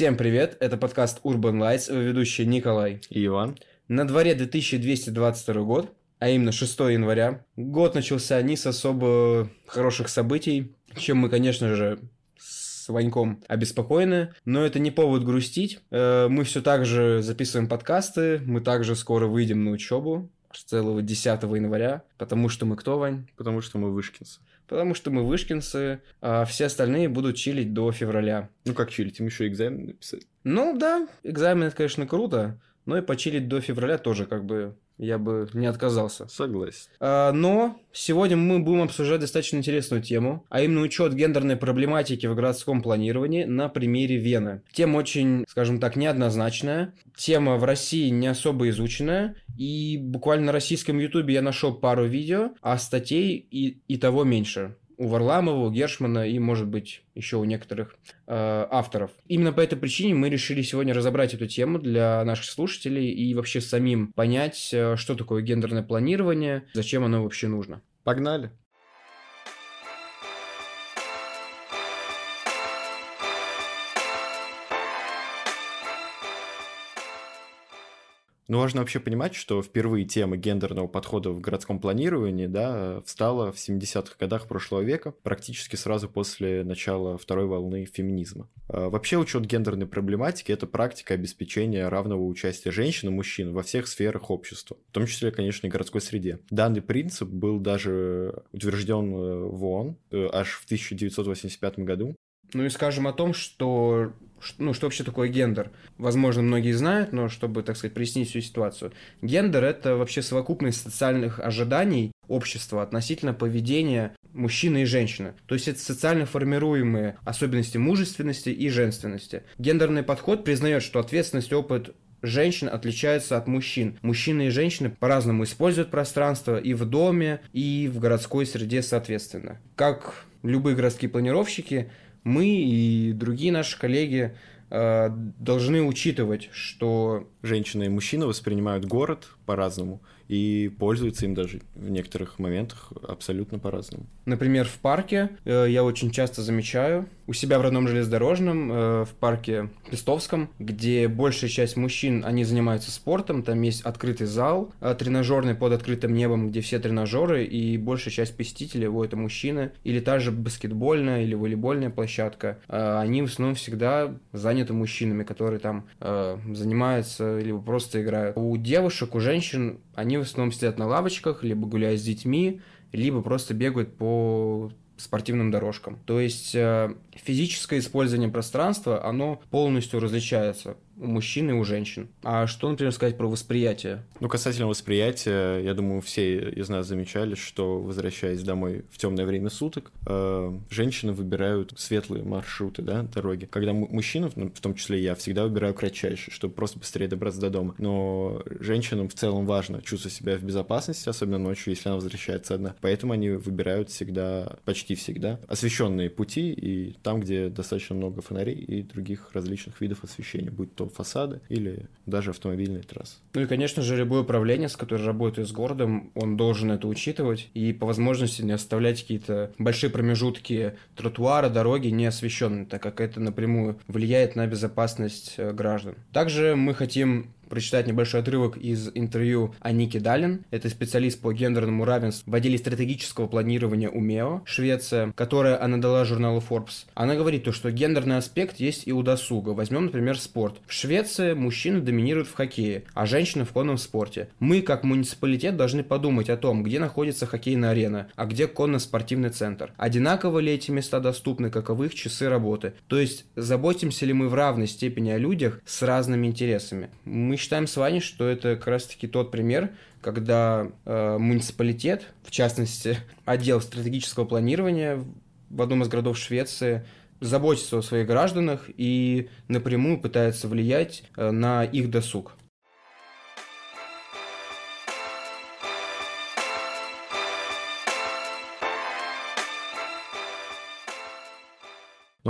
Всем привет, это подкаст Urban Lights, его ведущий Николай. И Иван. На дворе 2222 год, а именно 6 января. Год начался не с особо хороших событий, чем мы, конечно же, с Ваньком обеспокоены, но это не повод грустить. Э, Мы все так же записываем подкасты, мы также скоро выйдем на учебу, целого 10 января, потому что мы кто, Вань? Потому что мы вышкинцы. Потому что мы вышкинцы, а все остальные будут чилить до февраля. Ну как чилить, им еще экзамен написать. Ну да, экзамен это, конечно, круто, но и почилить до февраля тоже как бы я бы не отказался. Согласен. А, Но сегодня мы будем обсуждать достаточно интересную тему, а именно учет гендерной проблематики в городском планировании на примере Вены. Тема очень, скажем так, неоднозначная. Тема в России не особо изученная. И буквально на российском ютубе я нашел пару видео, а статей и, и того меньше у Варламова, у Гершмана и, может быть, еще у некоторых э, авторов. Именно по этой причине мы решили сегодня разобрать эту тему для наших слушателей и вообще самим понять, э, что такое гендерное планирование, зачем оно вообще нужно. Погнали. Ну, важно вообще понимать, что впервые тема гендерного подхода в городском планировании да, встала в 70-х годах прошлого века, практически сразу после начала второй волны феминизма. А, Вообще учет гендерной проблематики – это практика обеспечения равного участия женщин и мужчин во всех сферах общества, в том числе, конечно, и городской среде. Данный принцип был даже утвержден э, в ООН э, аж в 1985 году, Ну и скажем о том, что ну, что вообще такое гендер? Возможно, многие знают, но чтобы, так сказать, прояснить всю ситуацию. Гендер – это вообще совокупность социальных ожиданий общества относительно поведения мужчины и женщины. То есть это социально формируемые особенности мужественности и женственности. Гендерный подход признает, что ответственность и опыт женщин отличаются от мужчин. Мужчины и женщины по-разному используют пространство и в доме, и в городской среде соответственно. Как любые городские планировщики, мы и другие наши коллеги э, должны учитывать, что женщина и мужчина воспринимают город по-разному и пользуются им даже в некоторых моментах абсолютно по-разному. Например, в парке э, я очень часто замечаю у себя в родном железнодорожном, э, в парке Пестовском, где большая часть мужчин, они занимаются спортом, там есть открытый зал, э, тренажерный под открытым небом, где все тренажеры, и большая часть посетителей, его это мужчины, или та же баскетбольная или волейбольная площадка, э, они в основном всегда заняты мужчинами, которые там э, занимаются, либо просто играют. У девушек, у женщин, они в основном сидят на лавочках, либо гуляют с детьми, либо просто бегают по спортивным дорожкам. То есть э, физическое использование пространства, оно полностью различается у мужчин и у женщин. А что, например, сказать про восприятие? Ну, касательно восприятия, я думаю, все из нас замечали, что, возвращаясь домой в темное время суток, э, женщины выбирают светлые маршруты, да, дороги. Когда му- мужчины, ну, в том числе я, всегда выбираю кратчайший, чтобы просто быстрее добраться до дома. Но женщинам в целом важно чувствовать себя в безопасности, особенно ночью, если она возвращается одна. Поэтому они выбирают всегда, почти всегда, освещенные пути и там, где достаточно много фонарей и других различных видов освещения, будь то фасады или даже автомобильные трассы. Ну и, конечно же, любой управленец, который работает с городом, он должен это учитывать и по возможности не оставлять какие-то большие промежутки тротуара, дороги не освещенными, так как это напрямую влияет на безопасность э, граждан. Также мы хотим прочитать небольшой отрывок из интервью Аники Далин. Это специалист по гендерному равенству в отделе стратегического планирования УМЕО, Швеция, которая она дала журналу Forbes. Она говорит то, что гендерный аспект есть и у досуга. Возьмем, например, спорт. В Швеции мужчины доминируют в хоккее, а женщины в конном спорте. Мы, как муниципалитет, должны подумать о том, где находится хоккейная арена, а где конно-спортивный центр. Одинаково ли эти места доступны, каковы их часы работы? То есть, заботимся ли мы в равной степени о людях с разными интересами? Мы считаем с вами, что это как раз-таки тот пример, когда э, муниципалитет, в частности, отдел стратегического планирования в одном из городов Швеции, заботится о своих гражданах и напрямую пытается влиять э, на их досуг.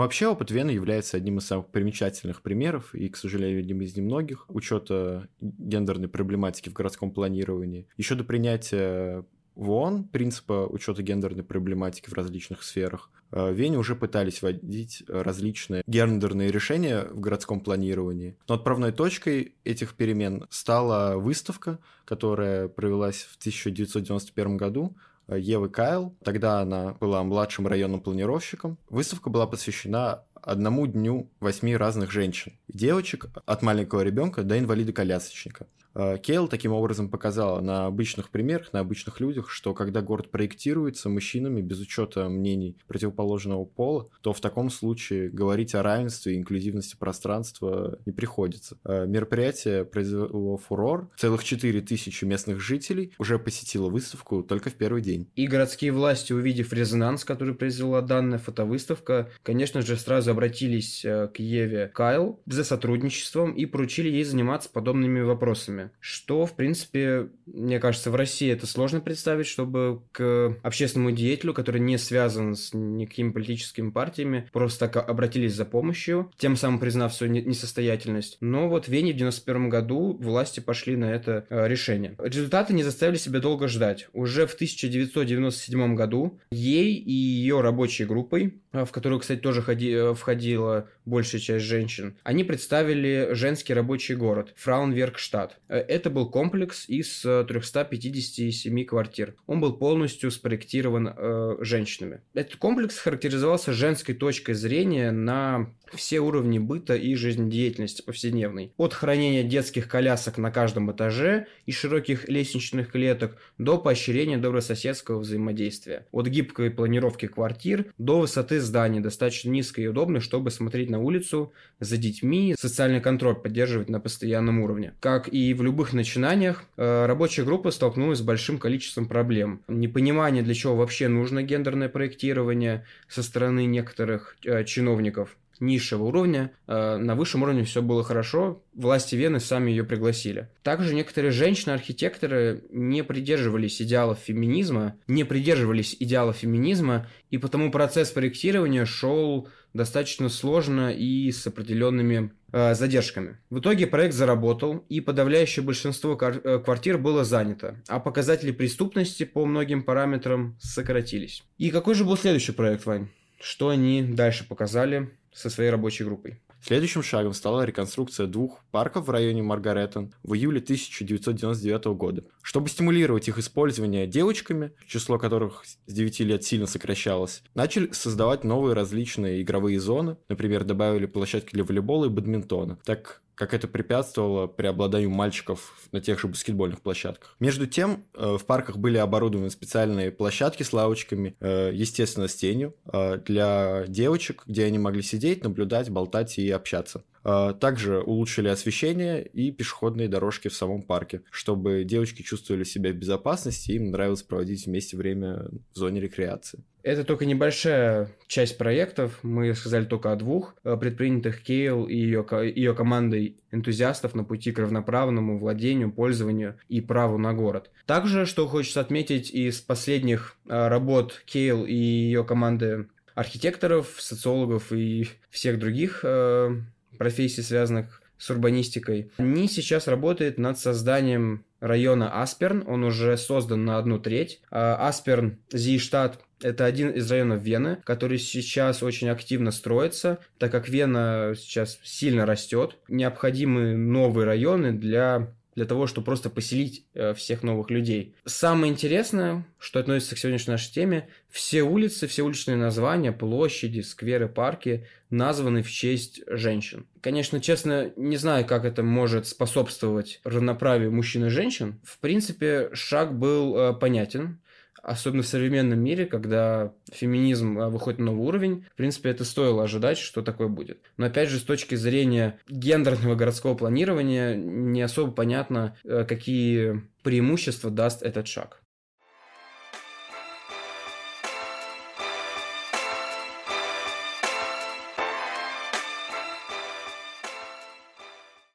Но вообще опыт Вены является одним из самых примечательных примеров и, к сожалению, одним из немногих учета гендерной проблематики в городском планировании. Еще до принятия в ООН принципа учета гендерной проблематики в различных сферах, в Вене уже пытались вводить различные гендерные решения в городском планировании. Но отправной точкой этих перемен стала выставка, которая провелась в 1991 году Евы Кайл. Тогда она была младшим районным планировщиком. Выставка была посвящена одному дню восьми разных женщин. Девочек от маленького ребенка до инвалида-колясочника. Э, Кейл таким образом показала на обычных примерах, на обычных людях, что когда город проектируется мужчинами без учета мнений противоположного пола, то в таком случае говорить о равенстве и инклюзивности пространства не приходится. Э, мероприятие произвело фурор. Целых 4 тысячи местных жителей уже посетило выставку только в первый день. И городские власти, увидев резонанс, который произвела данная фотовыставка, конечно же, сразу обратились э, к Еве Кайл за сотрудничеством и поручили ей заниматься подобными вопросами. Что, в принципе, мне кажется, в России это сложно представить, чтобы к общественному деятелю, который не связан с никакими политическими партиями, просто так обратились за помощью, тем самым признав свою несостоятельность. Но вот в Вене в 91 году власти пошли на это э, решение. Результаты не заставили себя долго ждать. Уже в 1997 году ей и ее рабочей группой, в которую, кстати, тоже ходи, э, входила большая часть женщин, они представили женский рабочий город Фраунверкштадт. Э, это был комплекс из 357 э, квартир. Он был полностью спроектирован э, женщинами. Этот комплекс характеризовался женской точкой зрения на все уровни быта и жизнедеятельности повседневной. От хранения детских колясок на каждом этаже и широких лестничных клеток до поощрения добрососедского взаимодействия. От гибкой планировки квартир до высоты зданий, достаточно низкой и удобной, чтобы смотреть на улицу за детьми, социальный контроль поддерживать на постоянном уровне. Как и в любых начинаниях, э, рабочая группа столкнулась с большим количеством проблем. Непонимание, для чего вообще нужно гендерное проектирование со стороны некоторых э, чиновников низшего уровня. Э, на высшем уровне все было хорошо, власти Вены сами ее пригласили. Также некоторые женщины-архитекторы не придерживались идеалов феминизма, не придерживались идеалов феминизма, и потому процесс проектирования шел достаточно сложно и с определенными э, задержками. В итоге проект заработал, и подавляющее большинство э, квартир было занято, а показатели преступности по многим параметрам сократились. И какой же был следующий проект, Вань? Что они дальше показали? со своей рабочей группой. Следующим шагом стала реконструкция двух парков в районе Маргареттон в июле 1999 года. Чтобы стимулировать их использование девочками, число которых с 9 лет сильно сокращалось, начали создавать новые различные игровые зоны, например, добавили площадки для волейбола и бадминтона, так как это препятствовало преобладанию мальчиков на тех же баскетбольных площадках. Между тем, э, в парках были оборудованы специальные площадки с лавочками, э, естественно, с тенью, э, для девочек, где они могли сидеть, наблюдать, болтать и общаться. Также улучшили освещение и пешеходные дорожки в самом парке, чтобы девочки чувствовали себя в безопасности и им нравилось проводить вместе время в зоне рекреации. Это только небольшая часть проектов, мы сказали только о двух, э, предпринятых Кейл и ее, ее командой энтузиастов на пути к равноправному владению, пользованию и праву на город. Также, что хочется отметить из последних э, работ Кейл и ее команды архитекторов, социологов и всех других э, профессий, связанных с урбанистикой. Они сейчас работают над созданием района Асперн. Он уже создан на одну треть. А Асперн, Зиштадт, это один из районов Вены, который сейчас очень активно строится, так как Вена сейчас сильно растет. Необходимы новые районы для для того, чтобы просто поселить э, всех новых людей. Самое интересное, что относится к сегодняшней нашей теме, все улицы, все уличные названия, площади, скверы, парки названы в честь женщин. Конечно, честно, не знаю, как это может способствовать равноправию мужчин и женщин. В принципе, шаг был э, понятен особенно в современном мире, когда феминизм а, выходит на новый уровень, в принципе, это стоило ожидать, что такое будет. Но опять же, с точки зрения гендерного городского планирования, не особо понятно, э, какие преимущества даст этот шаг.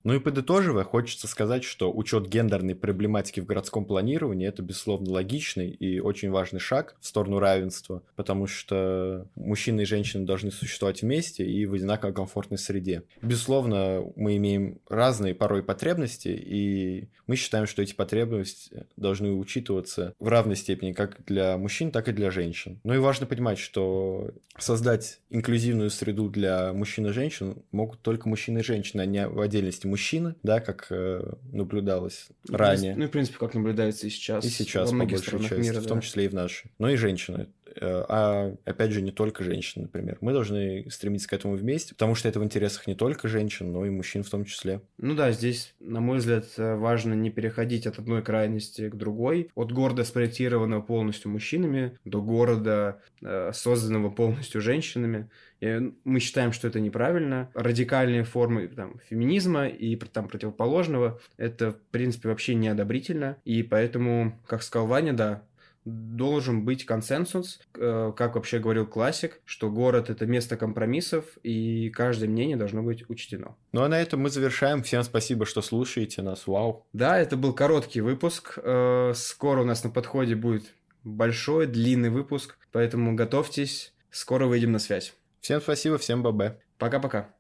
Ну и подытоживая, хочется сказать, что учет гендерной проблематики в городском планировании – это, безусловно, логичный и очень важный шаг в сторону равенства, потому что мужчины и женщины должны существовать вместе и в одинаково комфортной среде. Безусловно, мы имеем разные порой потребности, и мы считаем, что эти потребности должны учитываться в равной степени как для мужчин, так и для женщин. Ну и важно понимать, что создать инклюзивную среду для мужчин и женщин могут только мужчины и женщины, а не в отдельности мужчины, да, как э, наблюдалось Ну, ранее. Ну, и, в принципе, как наблюдается и сейчас. И сейчас, по большей части, мира, в том да. числе и в нашей. Но и женщины. Э, А, опять же, не только женщины, например. Мы должны стремиться к этому вместе, потому что это в интересах не только женщин, но и мужчин в том числе. Ну да, здесь, на мой взгляд, э, важно не переходить от одной крайности к другой. От города, спроектированного полностью мужчинами, до города, э, созданного полностью женщинами. И мы считаем, что это неправильно. Радикальные формы там, феминизма и там, противоположного – это, в принципе, вообще неодобрительно. И поэтому, как сказал Ваня, да, должен быть консенсус, э, как вообще говорил классик, что город – это место компромиссов, и каждое мнение должно быть учтено. Ну а на этом мы завершаем. Всем спасибо, что слушаете нас. Вау. Да, это был короткий выпуск. Э, Скоро у нас на подходе будет большой, длинный выпуск, поэтому готовьтесь. Скоро выйдем на связь. Всем спасибо, всем бабе. Пока-пока.